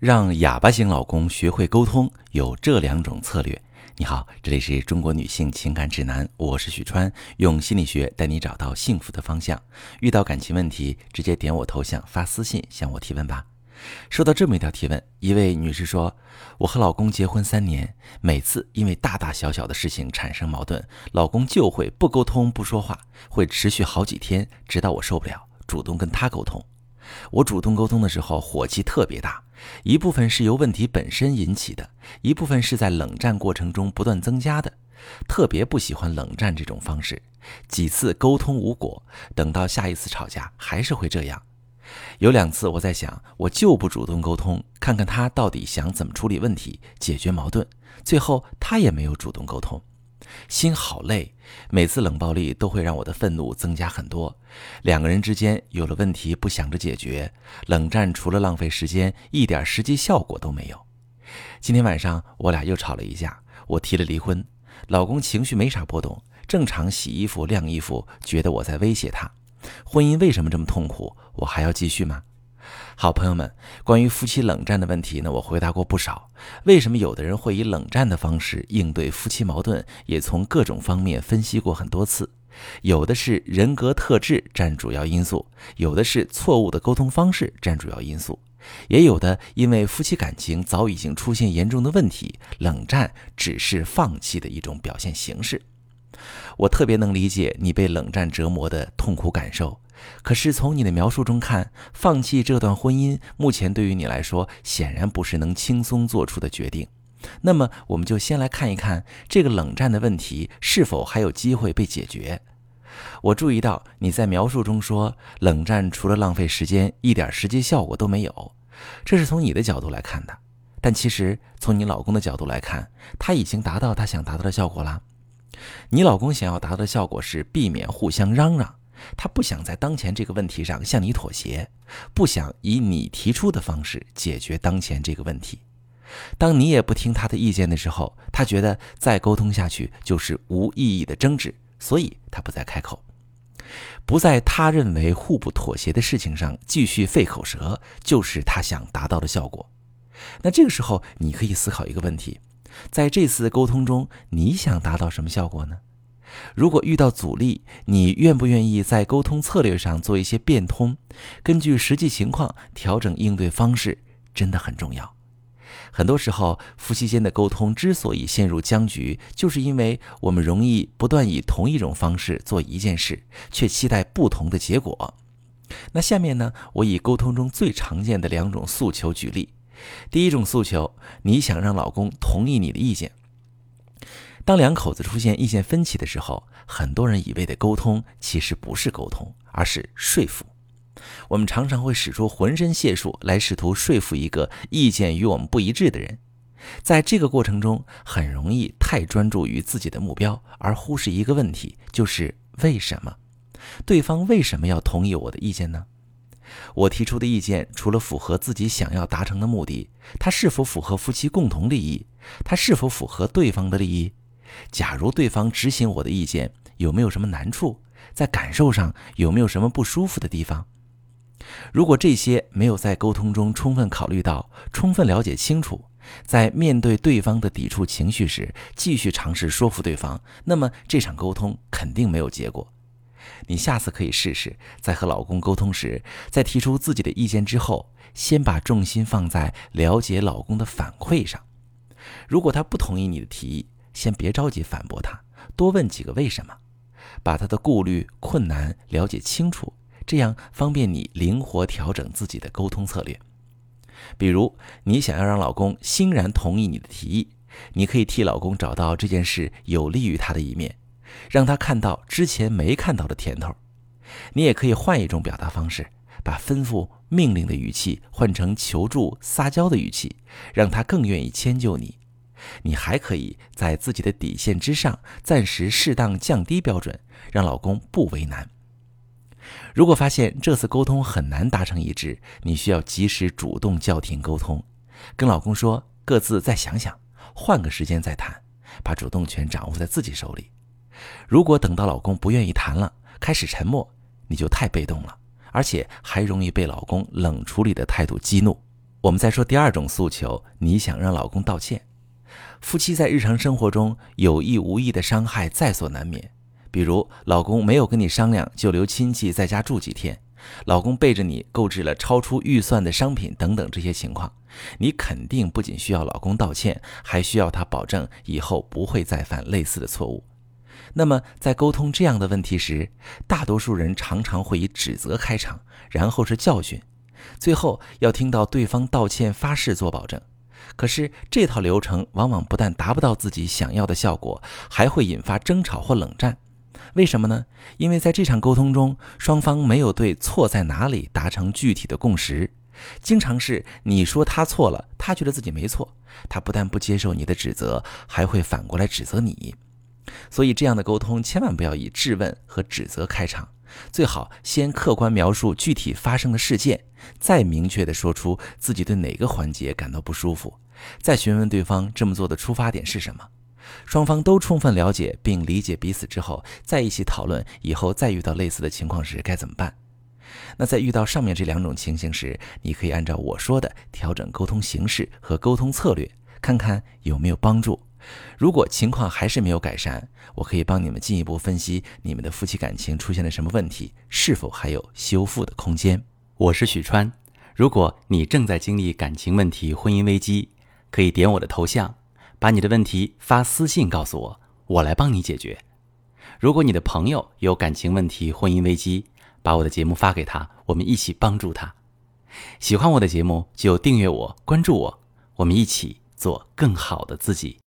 让哑巴型老公学会沟通有这两种策略。你好，这里是中国女性情感指南，我是许川，用心理学带你找到幸福的方向。遇到感情问题，直接点我头像发私信向我提问吧。收到这么一条提问，一位女士说：“我和老公结婚三年，每次因为大大小小的事情产生矛盾，老公就会不沟通不说话，会持续好几天，直到我受不了，主动跟他沟通。我主动沟通的时候，火气特别大。”一部分是由问题本身引起的，一部分是在冷战过程中不断增加的。特别不喜欢冷战这种方式，几次沟通无果，等到下一次吵架还是会这样。有两次我在想，我就不主动沟通，看看他到底想怎么处理问题、解决矛盾。最后他也没有主动沟通。心好累，每次冷暴力都会让我的愤怒增加很多。两个人之间有了问题不想着解决，冷战除了浪费时间，一点实际效果都没有。今天晚上我俩又吵了一架，我提了离婚，老公情绪没啥波动，正常洗衣服晾衣服，觉得我在威胁他。婚姻为什么这么痛苦？我还要继续吗？好朋友们，关于夫妻冷战的问题呢，我回答过不少。为什么有的人会以冷战的方式应对夫妻矛盾？也从各种方面分析过很多次。有的是人格特质占主要因素，有的是错误的沟通方式占主要因素，也有的因为夫妻感情早已经出现严重的问题，冷战只是放弃的一种表现形式。我特别能理解你被冷战折磨的痛苦感受。可是从你的描述中看，放弃这段婚姻，目前对于你来说显然不是能轻松做出的决定。那么，我们就先来看一看这个冷战的问题是否还有机会被解决。我注意到你在描述中说，冷战除了浪费时间，一点实际效果都没有。这是从你的角度来看的，但其实从你老公的角度来看，他已经达到他想达到的效果了。你老公想要达到的效果是避免互相嚷嚷。他不想在当前这个问题上向你妥协，不想以你提出的方式解决当前这个问题。当你也不听他的意见的时候，他觉得再沟通下去就是无意义的争执，所以他不再开口，不在他认为互不妥协的事情上继续费口舌，就是他想达到的效果。那这个时候，你可以思考一个问题：在这次沟通中，你想达到什么效果呢？如果遇到阻力，你愿不愿意在沟通策略上做一些变通，根据实际情况调整应对方式，真的很重要。很多时候，夫妻间的沟通之所以陷入僵局，就是因为我们容易不断以同一种方式做一件事，却期待不同的结果。那下面呢，我以沟通中最常见的两种诉求举例。第一种诉求，你想让老公同意你的意见。当两口子出现意见分歧的时候，很多人以为的沟通其实不是沟通，而是说服。我们常常会使出浑身解数来试图说服一个意见与我们不一致的人，在这个过程中，很容易太专注于自己的目标，而忽视一个问题，就是为什么对方为什么要同意我的意见呢？我提出的意见除了符合自己想要达成的目的，它是否符合夫妻共同利益？它是否符合对方的利益？假如对方执行我的意见，有没有什么难处？在感受上有没有什么不舒服的地方？如果这些没有在沟通中充分考虑到、充分了解清楚，在面对对方的抵触情绪时，继续尝试说服对方，那么这场沟通肯定没有结果。你下次可以试试，在和老公沟通时，在提出自己的意见之后，先把重心放在了解老公的反馈上。如果他不同意你的提议，先别着急反驳他，多问几个为什么，把他的顾虑、困难了解清楚，这样方便你灵活调整自己的沟通策略。比如，你想要让老公欣然同意你的提议，你可以替老公找到这件事有利于他的一面，让他看到之前没看到的甜头。你也可以换一种表达方式，把吩咐、命令的语气换成求助、撒娇的语气，让他更愿意迁就你。你还可以在自己的底线之上暂时适当降低标准，让老公不为难。如果发现这次沟通很难达成一致，你需要及时主动叫停沟通，跟老公说各自再想想，换个时间再谈，把主动权掌握在自己手里。如果等到老公不愿意谈了，开始沉默，你就太被动了，而且还容易被老公冷处理的态度激怒。我们再说第二种诉求，你想让老公道歉。夫妻在日常生活中有意无意的伤害在所难免，比如老公没有跟你商量就留亲戚在家住几天，老公背着你购置了超出预算的商品等等这些情况，你肯定不仅需要老公道歉，还需要他保证以后不会再犯类似的错误。那么在沟通这样的问题时，大多数人常常会以指责开场，然后是教训，最后要听到对方道歉发誓做保证。可是这套流程往往不但达不到自己想要的效果，还会引发争吵或冷战。为什么呢？因为在这场沟通中，双方没有对错在哪里达成具体的共识，经常是你说他错了，他觉得自己没错，他不但不接受你的指责，还会反过来指责你。所以这样的沟通千万不要以质问和指责开场，最好先客观描述具体发生的事件，再明确地说出自己对哪个环节感到不舒服。再询问对方这么做的出发点是什么，双方都充分了解并理解彼此之后，再一起讨论以后再遇到类似的情况时该怎么办。那在遇到上面这两种情形时，你可以按照我说的调整沟通形式和沟通策略，看看有没有帮助。如果情况还是没有改善，我可以帮你们进一步分析你们的夫妻感情出现了什么问题，是否还有修复的空间。我是许川，如果你正在经历感情问题、婚姻危机。可以点我的头像，把你的问题发私信告诉我，我来帮你解决。如果你的朋友有感情问题、婚姻危机，把我的节目发给他，我们一起帮助他。喜欢我的节目就订阅我、关注我，我们一起做更好的自己。